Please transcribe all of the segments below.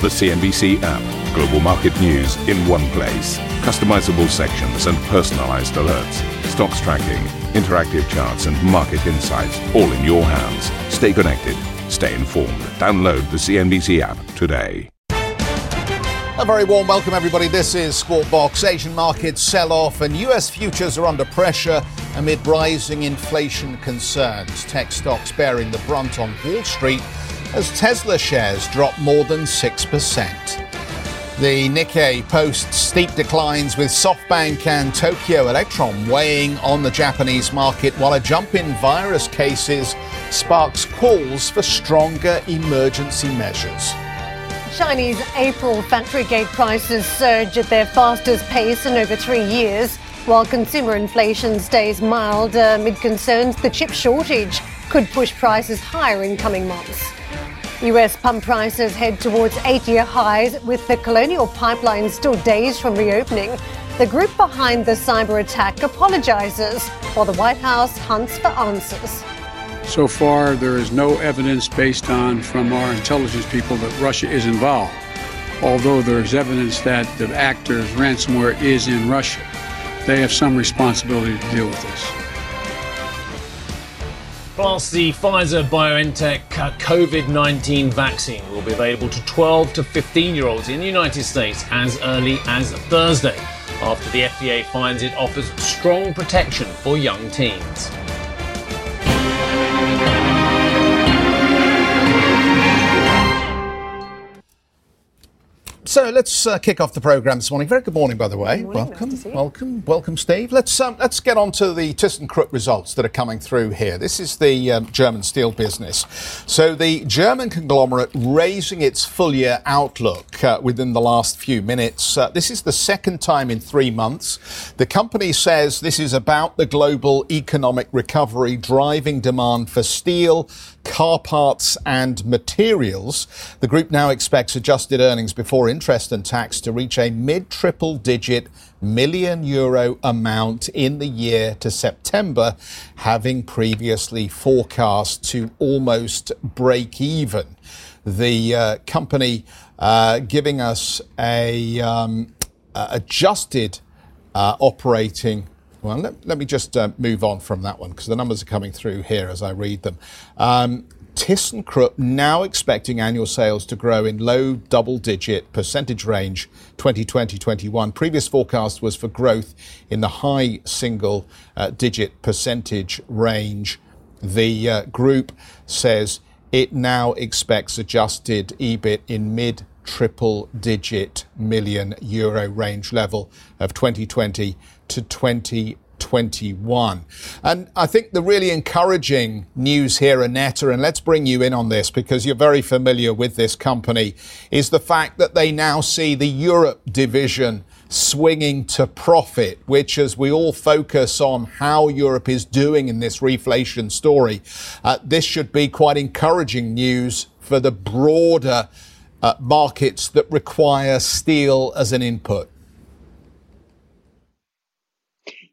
The CNBC app. Global market news in one place. Customizable sections and personalized alerts. Stocks tracking, interactive charts, and market insights all in your hands. Stay connected. Stay informed. Download the CNBC app today. A very warm welcome, everybody. This is Squawk Box. Asian markets sell off, and US futures are under pressure amid rising inflation concerns. Tech stocks bearing the brunt on Wall Street as Tesla shares drop more than 6%. The Nikkei posts steep declines with SoftBank and Tokyo Electron weighing on the Japanese market while a jump in virus cases sparks calls for stronger emergency measures. Chinese April factory gate prices surge at their fastest pace in over three years, while consumer inflation stays mild amid concerns the chip shortage could push prices higher in coming months. US pump prices head towards eight year highs, with the Colonial Pipeline still days from reopening. The group behind the cyber attack apologizes, while the White House hunts for answers. So far, there is no evidence based on from our intelligence people that Russia is involved, although there is evidence that the actors' ransomware is in Russia. They have some responsibility to deal with this. Plus, the Pfizer BioNTech uh, COVID 19 vaccine will be available to 12 to 15 year olds in the United States as early as Thursday, after the FDA finds it offers strong protection for young teens. So let's uh, kick off the program this morning. Very good morning, by the way. Morning, welcome, nice to see you. welcome, welcome, Steve. Let's um, let's get on to the ThyssenKrupp results that are coming through here. This is the um, German steel business. So the German conglomerate raising its full year outlook uh, within the last few minutes. Uh, this is the second time in three months. The company says this is about the global economic recovery driving demand for steel, car parts and materials. The group now expects adjusted earnings before interest and tax to reach a mid triple digit million euro amount in the year to September, having previously forecast to almost break even. The uh, company uh, giving us a um, uh, adjusted operating well, let, let me just uh, move on from that one because the numbers are coming through here as I read them. Um, ThyssenKrupp now expecting annual sales to grow in low double digit percentage range 2020-21. Previous forecast was for growth in the high single uh, digit percentage range. The uh, group says it now expects adjusted EBIT in mid triple digit million euro range level of 2020 to 2021. And I think the really encouraging news here, Annetta, and let's bring you in on this because you're very familiar with this company, is the fact that they now see the Europe division swinging to profit, which, as we all focus on how Europe is doing in this reflation story, uh, this should be quite encouraging news for the broader uh, markets that require steel as an input.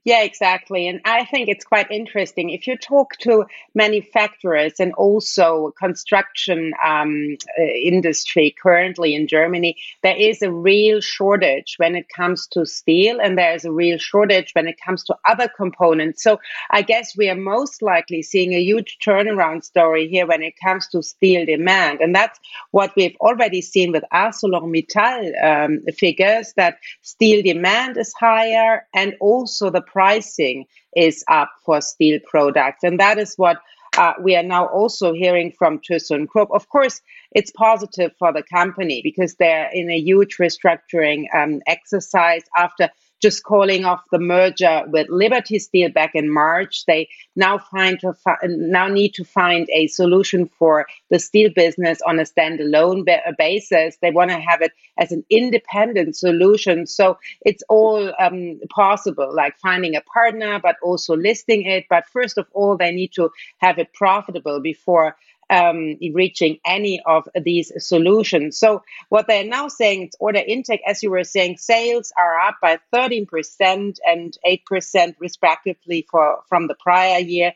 Yeah, exactly. And I think it's quite interesting. If you talk to manufacturers and also construction um, uh, industry currently in Germany, there is a real shortage when it comes to steel, and there is a real shortage when it comes to other components. So I guess we are most likely seeing a huge turnaround story here when it comes to steel demand. And that's what we've already seen with ArcelorMittal um, figures that steel demand is higher and also the pricing is up for steel products. And that is what uh, we are now also hearing from ThyssenKrupp. Of course, it's positive for the company because they're in a huge restructuring um, exercise after just calling off the merger with Liberty Steel back in March. They now find to fi- now need to find a solution for the steel business on a standalone ba- basis. They want to have it as an independent solution. So it's all um, possible, like finding a partner, but also listing it. But first of all, they need to have it profitable before um, reaching any of these solutions. So what they're now saying, order intake, as you were saying, sales are up by 13% and 8% respectively for from the prior year.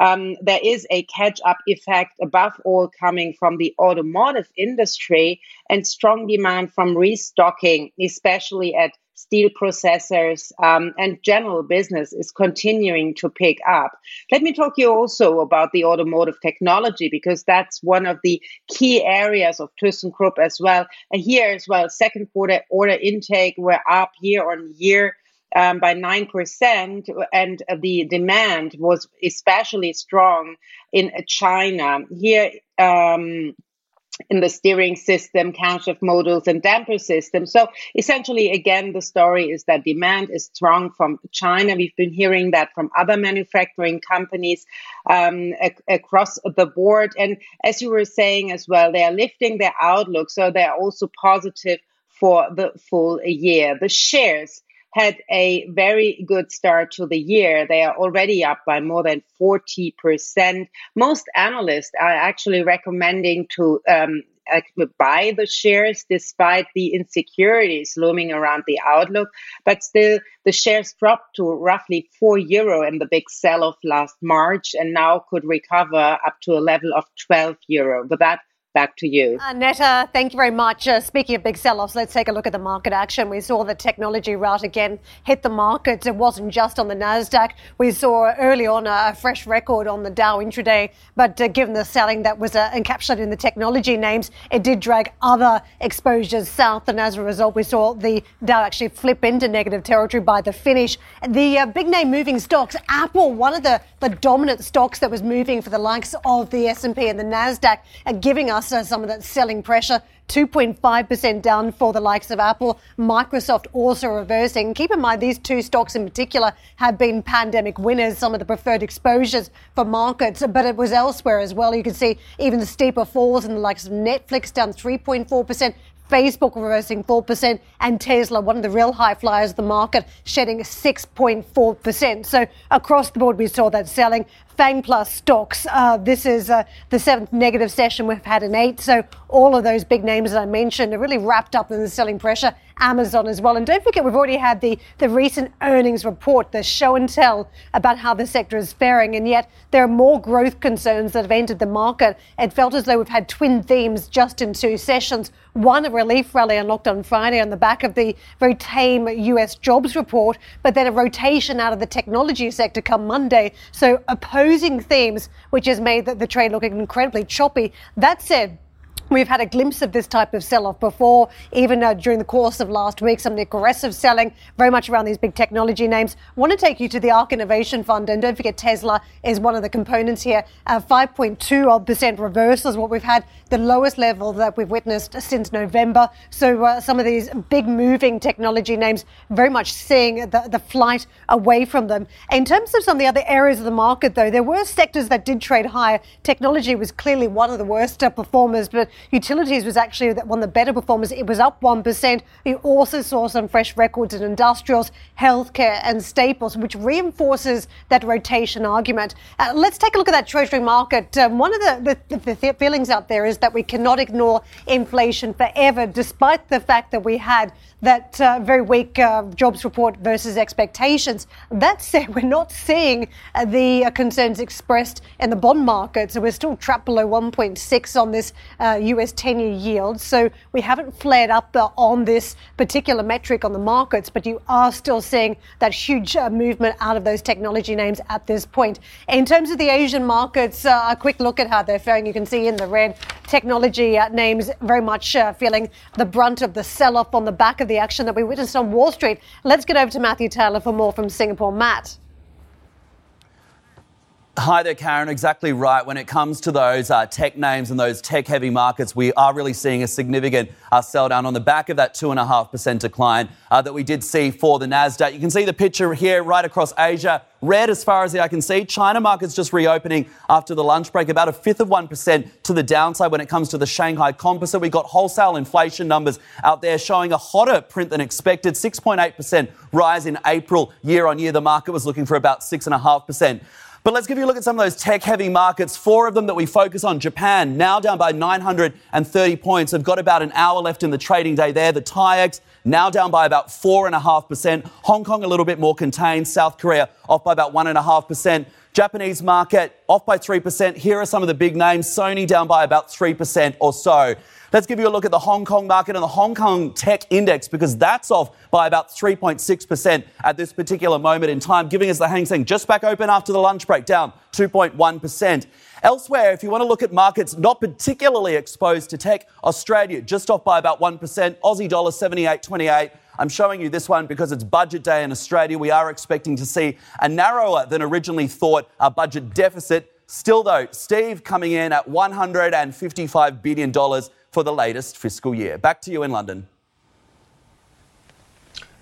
Um, there is a catch up effect above all coming from the automotive industry and strong demand from restocking, especially at steel processors um, and general business is continuing to pick up. Let me talk to you also about the automotive technology because that's one of the key areas of ThyssenKrupp as well. And here as well, second quarter order intake were up year on year. Um, by 9%, and the demand was especially strong in China. Here, um, in the steering system, camshaft modules, and damper system. So essentially, again, the story is that demand is strong from China. We've been hearing that from other manufacturing companies um, ac- across the board. And as you were saying as well, they are lifting their outlook, so they are also positive for the full year. The shares had a very good start to the year. They are already up by more than 40%. Most analysts are actually recommending to um, buy the shares despite the insecurities looming around the outlook. But still, the shares dropped to roughly 4 euro in the big sell off last March and now could recover up to a level of 12 euro. But that Back to you. Annetta, thank you very much. Uh, speaking of big sell offs, let's take a look at the market action. We saw the technology rout again hit the markets. It wasn't just on the NASDAQ. We saw early on a, fresh record on the Dow intraday, but uh, given the selling that was uh, encapsulated in the technology names, it did drag other exposures south. And as a result, we saw the Dow actually flip into negative territory by the finish. The uh, big name moving stocks, Apple, one of the, the dominant stocks that was moving for the likes of the S&P and the NASDAQ, uh, giving us some of that selling pressure. 2.5% down for the likes of Apple. Microsoft also reversing. Keep in mind, these two stocks in particular have been pandemic winners, some of the preferred exposures for markets, but it was elsewhere as well. You can see even steeper falls in the likes of Netflix down 3.4%, Facebook reversing 4%, and Tesla, one of the real high flyers of the market, shedding 6.4%. So across the board, we saw that selling. Fang Plus stocks. Uh, this is uh, the seventh negative session we've had in eight. So all of those big names that I mentioned are really wrapped up in the selling pressure. Amazon as well. And don't forget, we've already had the, the recent earnings report, the show and tell about how the sector is faring. And yet there are more growth concerns that have entered the market. It felt as though we've had twin themes just in two sessions. One, a relief rally unlocked on Friday on the back of the very tame US jobs report, but then a rotation out of the technology sector come Monday. So opposing themes, which has made the, the trade looking incredibly choppy. That said, We've had a glimpse of this type of sell off before, even uh, during the course of last week, some aggressive selling, very much around these big technology names. I want to take you to the ARK Innovation Fund, and don't forget Tesla is one of the components here. Uh, 5.2 percent reversal is what we've had, the lowest level that we've witnessed since November. So uh, some of these big moving technology names very much seeing the, the flight away from them. In terms of some of the other areas of the market, though, there were sectors that did trade higher. Technology was clearly one of the worst uh, performers, but Utilities was actually one of the better performers. It was up 1%. You also saw some fresh records in industrials, healthcare, and staples, which reinforces that rotation argument. Uh, let's take a look at that treasury market. Um, one of the, the, the, feelings out there is that we cannot ignore inflation forever, despite the fact that we had that uh, very weak uh, jobs report versus expectations. That said, we're not seeing uh, the uh, concerns expressed in the bond market. So we're still trapped below 1.6 on this US uh, 10 year yield. So we haven't flared up uh, on this particular metric on the markets, but you are still seeing that huge movement out of those technology names at this point. In terms of the Asian markets, a quick look at how they're faring. You can see in the red technology uh, names very much uh, feeling the brunt of the sell off on the back of the action that we witnessed on Wall Street. Let's get over to Matthew Taylor for more from Singapore. Matt. Hi there, Karen. Exactly right. When it comes to those uh, tech names and those tech heavy markets, we are really seeing a significant uh, sell down on the back of that 2.5% decline uh, that we did see for the NASDAQ. You can see the picture here right across Asia. Red as far as the eye can see. China market's just reopening after the lunch break, about a fifth of 1% to the downside when it comes to the Shanghai composite. We've got wholesale inflation numbers out there showing a hotter print than expected. 6.8% rise in April year on year. The market was looking for about 6.5%. But let's give you a look at some of those tech heavy markets. Four of them that we focus on. Japan now down by 930 points. They've got about an hour left in the trading day there. The TAIEX now down by about 4.5%. Hong Kong a little bit more contained. South Korea off by about 1.5%. Japanese market off by 3%. Here are some of the big names. Sony down by about 3% or so. Let's give you a look at the Hong Kong market and the Hong Kong tech index because that's off by about 3.6% at this particular moment in time, giving us the Hang Seng just back open after the lunch break, down 2.1%. Elsewhere, if you want to look at markets not particularly exposed to tech, Australia just off by about 1%, Aussie dollar 78.28. I'm showing you this one because it's budget day in Australia. We are expecting to see a narrower than originally thought a budget deficit. Still, though, Steve coming in at $155 billion for the latest fiscal year. Back to you in London.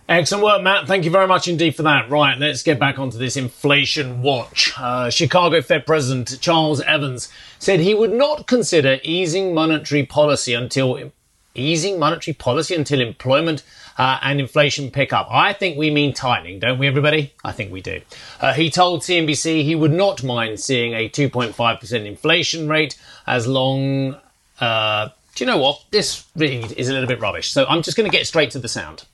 Excellent work, Matt. Thank you very much indeed for that. Right, let's get back onto this inflation watch. Uh, Chicago Fed President Charles Evans said he would not consider easing monetary policy until easing monetary policy until employment uh, and inflation pick up. I think we mean tightening, don't we, everybody? I think we do. Uh, he told CNBC he would not mind seeing a 2.5% inflation rate as long uh, do you know what? This read is a little bit rubbish. So I'm just going to get straight to the sound.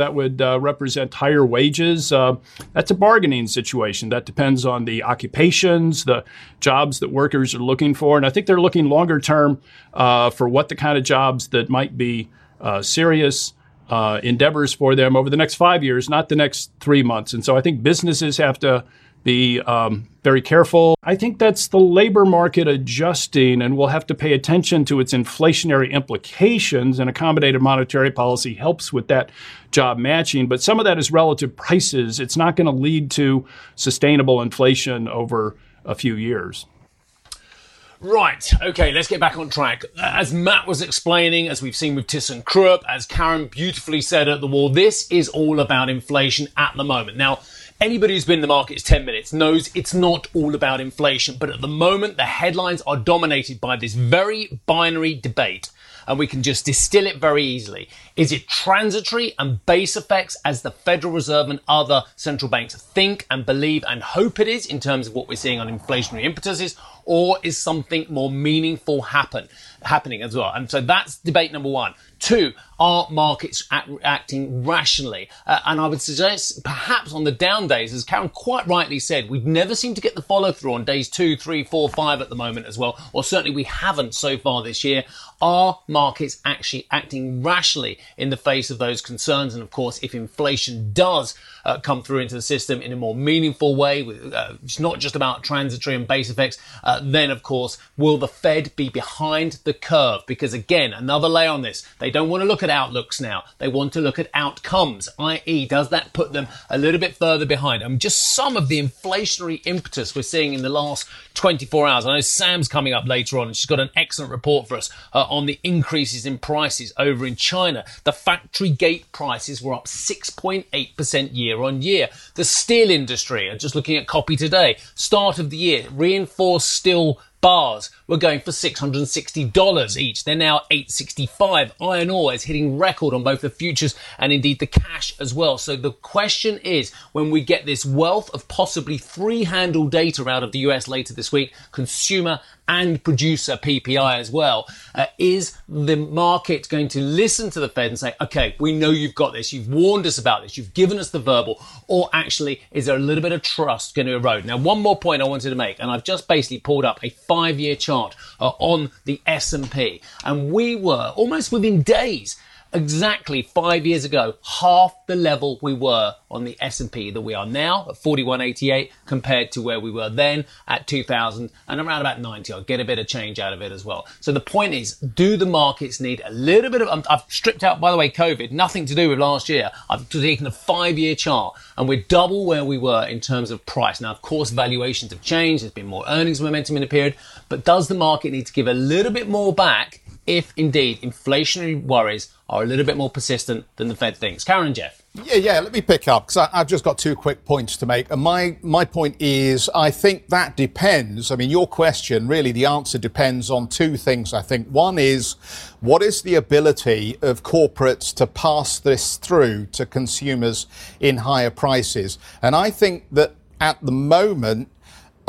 That would uh, represent higher wages. Uh, that's a bargaining situation. That depends on the occupations, the jobs that workers are looking for. And I think they're looking longer term uh, for what the kind of jobs that might be uh, serious uh, endeavors for them over the next five years, not the next three months. And so I think businesses have to be um, very careful. I think that's the labor market adjusting, and we'll have to pay attention to its inflationary implications. And accommodative monetary policy helps with that job matching, but some of that is relative prices. It's not going to lead to sustainable inflation over a few years. Right, okay, let's get back on track. As Matt was explaining, as we've seen with ThyssenKrupp, as Karen beautifully said at the wall, this is all about inflation at the moment. Now, Anybody who's been in the markets 10 minutes knows it's not all about inflation, but at the moment, the headlines are dominated by this very binary debate, and we can just distill it very easily. Is it transitory and base effects as the Federal Reserve and other central banks think and believe and hope it is in terms of what we're seeing on inflationary impetuses, or is something more meaningful happen happening as well? And so that's debate number one. Two, are markets act, acting rationally? Uh, and I would suggest perhaps on the down days, as Karen quite rightly said, we've never seemed to get the follow through on days two, three, four, five at the moment as well, or certainly we haven't so far this year. Are markets actually acting rationally in the face of those concerns? And of course, if inflation does uh, come through into the system in a more meaningful way, uh, it's not just about transitory and base effects, uh, then of course, will the Fed be behind the curve? Because again, another lay on this, they don't want to look at outlooks now. They want to look at outcomes, i.e., does that put them a little bit further behind? Mean, just some of the inflationary impetus we're seeing in the last 24 hours. I know Sam's coming up later on and she's got an excellent report for us uh, on the increases in prices over in China. The factory gate prices were up 6.8% year on year. The steel industry, and just looking at copy today, start of the year, reinforced steel Bars were going for $660 each. They're now 865. Iron ore is hitting record on both the futures and indeed the cash as well. So the question is, when we get this wealth of possibly three handle data out of the US later this week, consumer and producer PPI as well. Uh, is the market going to listen to the Fed and say, okay, we know you've got this, you've warned us about this, you've given us the verbal, or actually is there a little bit of trust going to erode? Now, one more point I wanted to make, and I've just basically pulled up a five-year chart uh, on the S&P, and we were almost within days exactly five years ago, half the level we were on the S&P that we are now at 4188 compared to where we were then at 2000 and around about 90. I'll get a bit of change out of it as well. So the point is, do the markets need a little bit of, I've stripped out, by the way, COVID, nothing to do with last year. I've taken a five year chart and we're double where we were in terms of price. Now, of course, valuations have changed. There's been more earnings momentum in the period, but does the market need to give a little bit more back if indeed inflationary worries are a little bit more persistent than the Fed thinks. Karen and Geoff. Yeah, yeah. Let me pick up because I've just got two quick points to make. And my my point is, I think that depends. I mean, your question really, the answer depends on two things. I think one is, what is the ability of corporates to pass this through to consumers in higher prices? And I think that at the moment,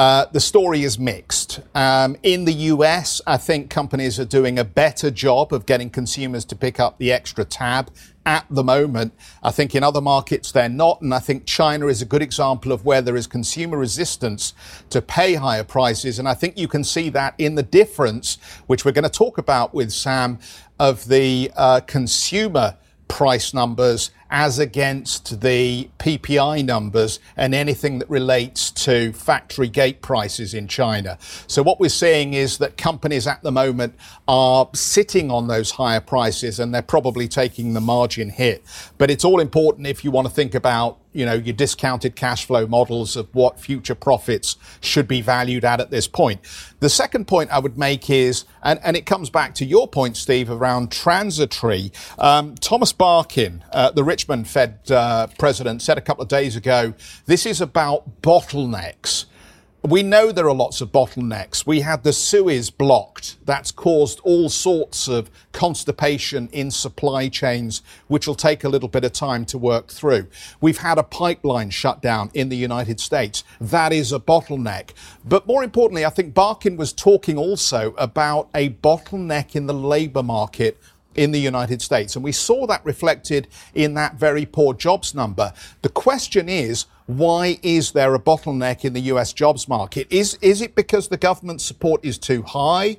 uh, the story is mixed. Um, in the US, I think companies are doing a better job of getting consumers to pick up the extra tab at the moment. I think in other markets they're not. And I think China is a good example of where there is consumer resistance to pay higher prices. And I think you can see that in the difference, which we're going to talk about with Sam, of the uh, consumer price numbers as against the PPI numbers and anything that relates to factory gate prices in China. So what we're seeing is that companies at the moment are sitting on those higher prices and they're probably taking the margin hit. But it's all important if you want to think about you know, your discounted cash flow models of what future profits should be valued at at this point. The second point I would make is, and, and it comes back to your point, Steve, around transitory. Um, Thomas Barkin, uh, the Richmond Fed uh, president, said a couple of days ago, this is about bottlenecks we know there are lots of bottlenecks. We had the Suez blocked. That's caused all sorts of constipation in supply chains, which will take a little bit of time to work through. We've had a pipeline shut down in the United States. That is a bottleneck. But more importantly, I think Barkin was talking also about a bottleneck in the labor market in the United States. And we saw that reflected in that very poor jobs number. The question is, why is there a bottleneck in the US jobs market? Is, is it because the government support is too high?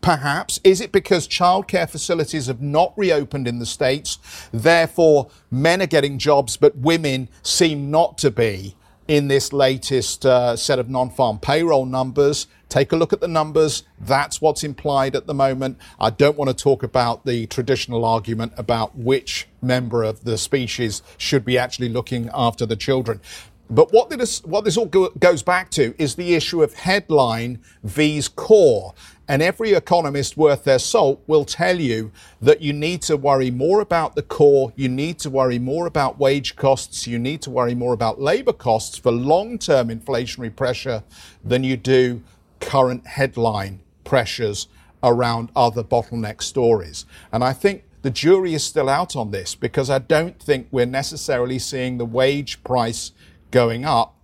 Perhaps. Is it because childcare facilities have not reopened in the States? Therefore, men are getting jobs, but women seem not to be in this latest uh, set of non farm payroll numbers. Take a look at the numbers. That's what's implied at the moment. I don't want to talk about the traditional argument about which member of the species should be actually looking after the children. But what this, what this all go, goes back to is the issue of headline vs core. And every economist worth their salt will tell you that you need to worry more about the core, you need to worry more about wage costs, you need to worry more about labor costs for long term inflationary pressure than you do current headline pressures around other bottleneck stories. And I think the jury is still out on this because I don't think we're necessarily seeing the wage price going up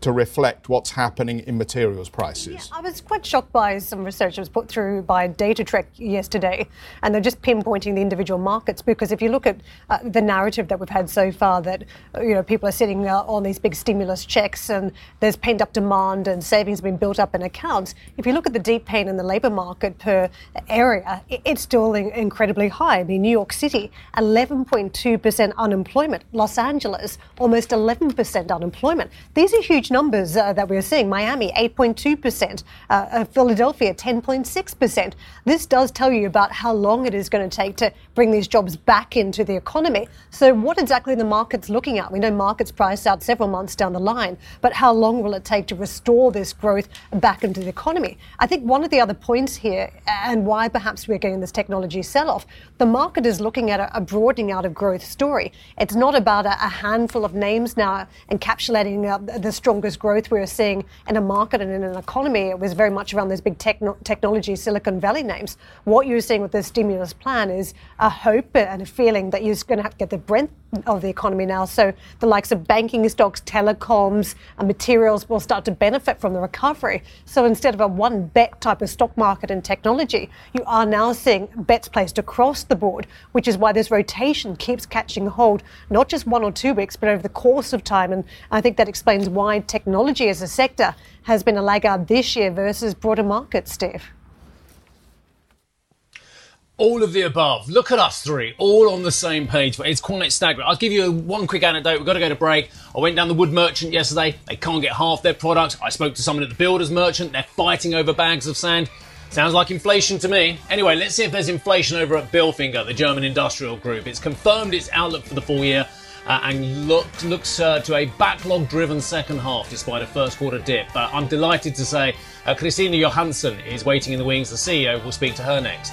to reflect what's happening in materials prices. Yeah, I was quite shocked by some research that was put through by Data Datatrek yesterday, and they're just pinpointing the individual markets because if you look at uh, the narrative that we've had so far, that you know people are sitting uh, on these big stimulus checks and there's pent up demand and savings have been built up in accounts. If you look at the deep pain in the labour market per area, it's still incredibly high. I mean, New York City, 11.2% unemployment. Los Angeles, almost 11% unemployment. These are huge huge numbers uh, that we're seeing. Miami, 8.2%, uh, uh Philadelphia, 10.6%. This does tell you about how long it is going to take to bring these jobs back into the economy. So, what exactly the market's looking at? We know markets price out several months down the line, but how long will it take to restore this growth back into the economy? I think one of the other points here, and why perhaps we're getting this technology sell off, the market is looking at a, a broadening out of growth story. It's not about a, a handful of names now encapsulating uh, the strong strongest growth we were seeing in a market and in an economy, it was very much around those big techno- technology Silicon Valley names. What you're seeing with this stimulus plan is a hope and a feeling that you're going to have to get the breadth of the economy now. So the likes of banking stocks, telecoms, and materials will start to benefit from the recovery. So instead of a one bet type of stock market and technology, you are now seeing bets placed across the board, which is why this rotation keeps catching hold, not just one or two weeks, but over the course of time. And I think that explains why technology as a sector has been a laggard this year versus broader markets, Steve. All of the above. Look at us three, all on the same page. But it's quite staggering. I'll give you one quick anecdote. We've got to go to break. I went down the wood merchant yesterday. They can't get half their product. I spoke to someone at the builder's merchant. They're fighting over bags of sand. Sounds like inflation to me. Anyway, let's see if there's inflation over at Bilfinger, the German industrial group. It's confirmed its outlook for the full year uh, and look, looks uh, to a backlog driven second half despite a first quarter dip. But I'm delighted to say uh, Christina Johansson is waiting in the wings. The CEO will speak to her next.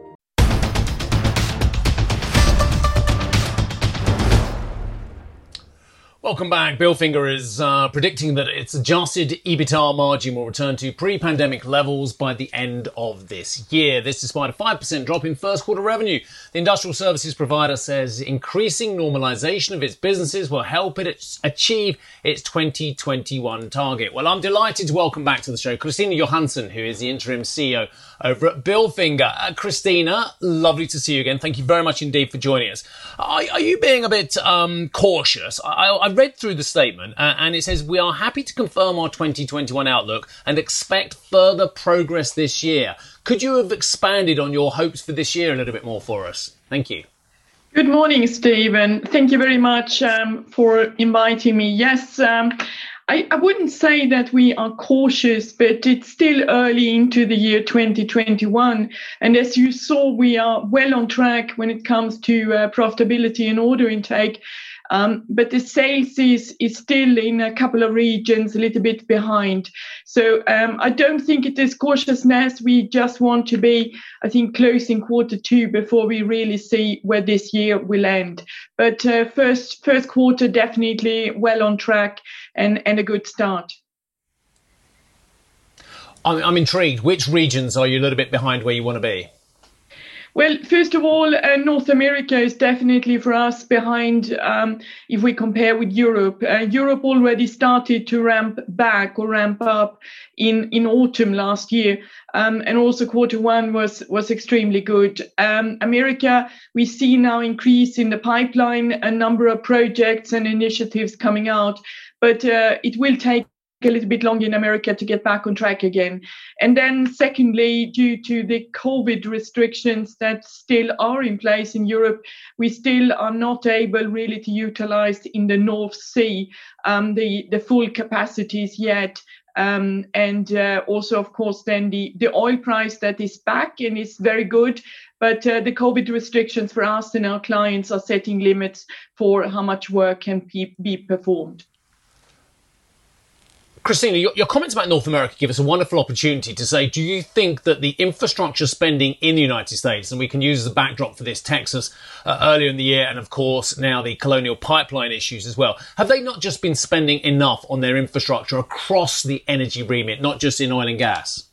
Welcome back. Bilfinger is uh, predicting that its adjusted EBITDA margin will return to pre-pandemic levels by the end of this year. This despite a 5% drop in first quarter revenue. The industrial services provider says increasing normalization of its businesses will help it achieve its 2021 target. Well, I'm delighted to welcome back to the show Christina Johansson, who is the interim CEO over at Bilfinger. Uh, Christina, lovely to see you again. Thank you very much indeed for joining us. Are, are you being a bit um, cautious? I, I I read through the statement uh, and it says we are happy to confirm our 2021 outlook and expect further progress this year. Could you have expanded on your hopes for this year a little bit more for us? Thank you. Good morning, Stephen. Thank you very much um, for inviting me. Yes, um, I, I, wouldn't say that we are cautious, but it's still early into the year 2021. And as you saw, we are well on track when it comes to uh, profitability and order intake. Um, but the sales is, is still in a couple of regions a little bit behind. So um, I don't think it is cautiousness. We just want to be, I think, closing quarter two before we really see where this year will end. But uh, first first quarter definitely well on track and, and a good start. I'm, I'm intrigued. Which regions are you a little bit behind where you want to be? Well, first of all, uh, North America is definitely for us behind um, if we compare with Europe. Uh, Europe already started to ramp back or ramp up in, in autumn last year. Um, and also quarter one was, was extremely good. Um, America, we see now increase in the pipeline, a number of projects and initiatives coming out, but uh, it will take a little bit longer in America to get back on track again. And then, secondly, due to the COVID restrictions that still are in place in Europe, we still are not able really to utilize in the North Sea um, the, the full capacities yet. Um, and uh, also, of course, then the, the oil price that is back and is very good. But uh, the COVID restrictions for us and our clients are setting limits for how much work can be, be performed. Christina, your, your, comments about North America give us a wonderful opportunity to say, do you think that the infrastructure spending in the United States, and we can use as a backdrop for this Texas uh, earlier in the year, and of course now the colonial pipeline issues as well, have they not just been spending enough on their infrastructure across the energy remit, not just in oil and gas?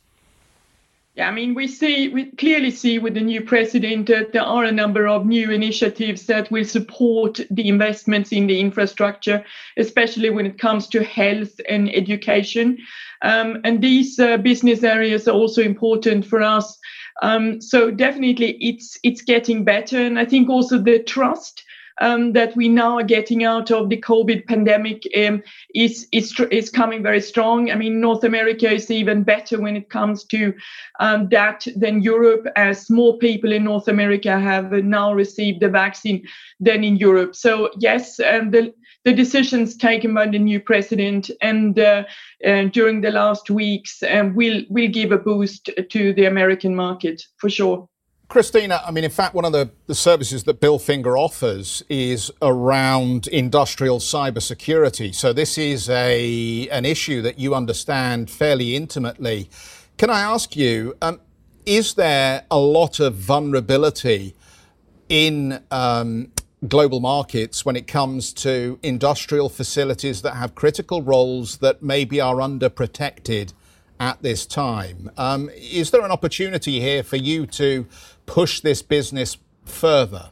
I mean, we see, we clearly see with the new president that there are a number of new initiatives that will support the investments in the infrastructure, especially when it comes to health and education. Um, and these uh, business areas are also important for us. Um, so definitely, it's it's getting better, and I think also the trust um, that we now are getting out of the COVID pandemic um, is, is, is coming very strong. I mean, North America is even better when it comes to um, that than Europe, as more people in North America have now received the vaccine than in Europe. So, yes, um, the, the decisions taken by the new president and uh, uh, during the last weeks um, will will give a boost to the American market for sure. Christina, I mean, in fact, one of the, the services that Bilfinger offers is around industrial cybersecurity. So this is a an issue that you understand fairly intimately. Can I ask you, um, is there a lot of vulnerability in um, global markets when it comes to industrial facilities that have critical roles that maybe are underprotected at this time? Um, is there an opportunity here for you to push this business further?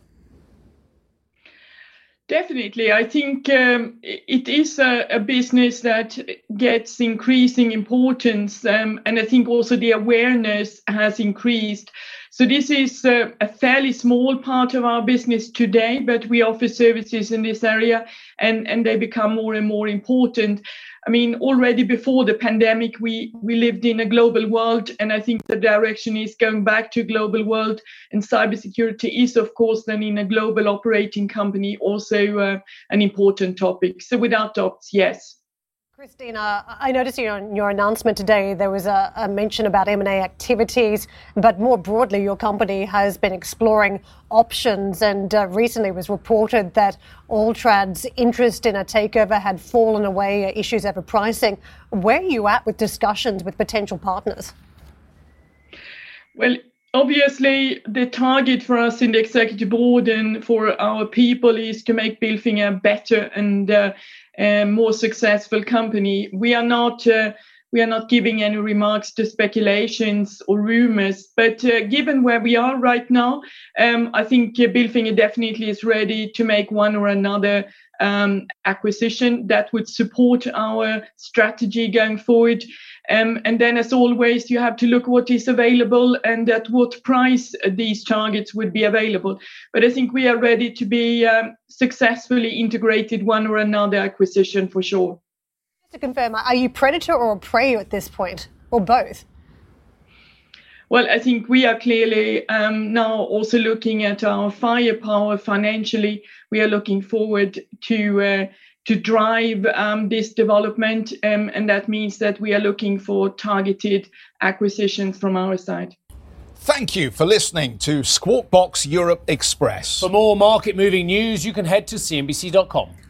Definitely. I think um, it is a, a, business that gets increasing importance. Um, and I think also the awareness has increased. So this is a, a, fairly small part of our business today, but we offer services in this area and, and they become more and more important. I mean, already before the pandemic, we, we lived in a global world, and I think the direction is going back to global world. And cybersecurity is, of course, then in a global operating company, also uh, an important topic. So, without doubts, yes. Christina, I noticed in your announcement today there was a, a mention about M&A activities, but more broadly, your company has been exploring options, and uh, recently was reported that Altrad's interest in a takeover had fallen away, issues over pricing. Where are you at with discussions with potential partners? Well, obviously the target for us in the executive board and for our people is to make Bilfinger better and uh, more successful company. We are not uh, we are not giving any remarks to speculations or rumors, but uh, given where we are right now, um, I think uh, Bilfinger definitely is ready to make one or another um, acquisition that would support our strategy going forward. Um, and then, as always, you have to look what is available and at what price these targets would be available. But I think we are ready to be um, successfully integrated one or another acquisition for sure. Just to confirm, are you predator or prey at this point, or both? Well, I think we are clearly um, now also looking at our firepower financially. We are looking forward to uh, to drive um, this development, um, and that means that we are looking for targeted acquisitions from our side. Thank you for listening to Squawk Box Europe Express. For more market moving news, you can head to CNBC.com.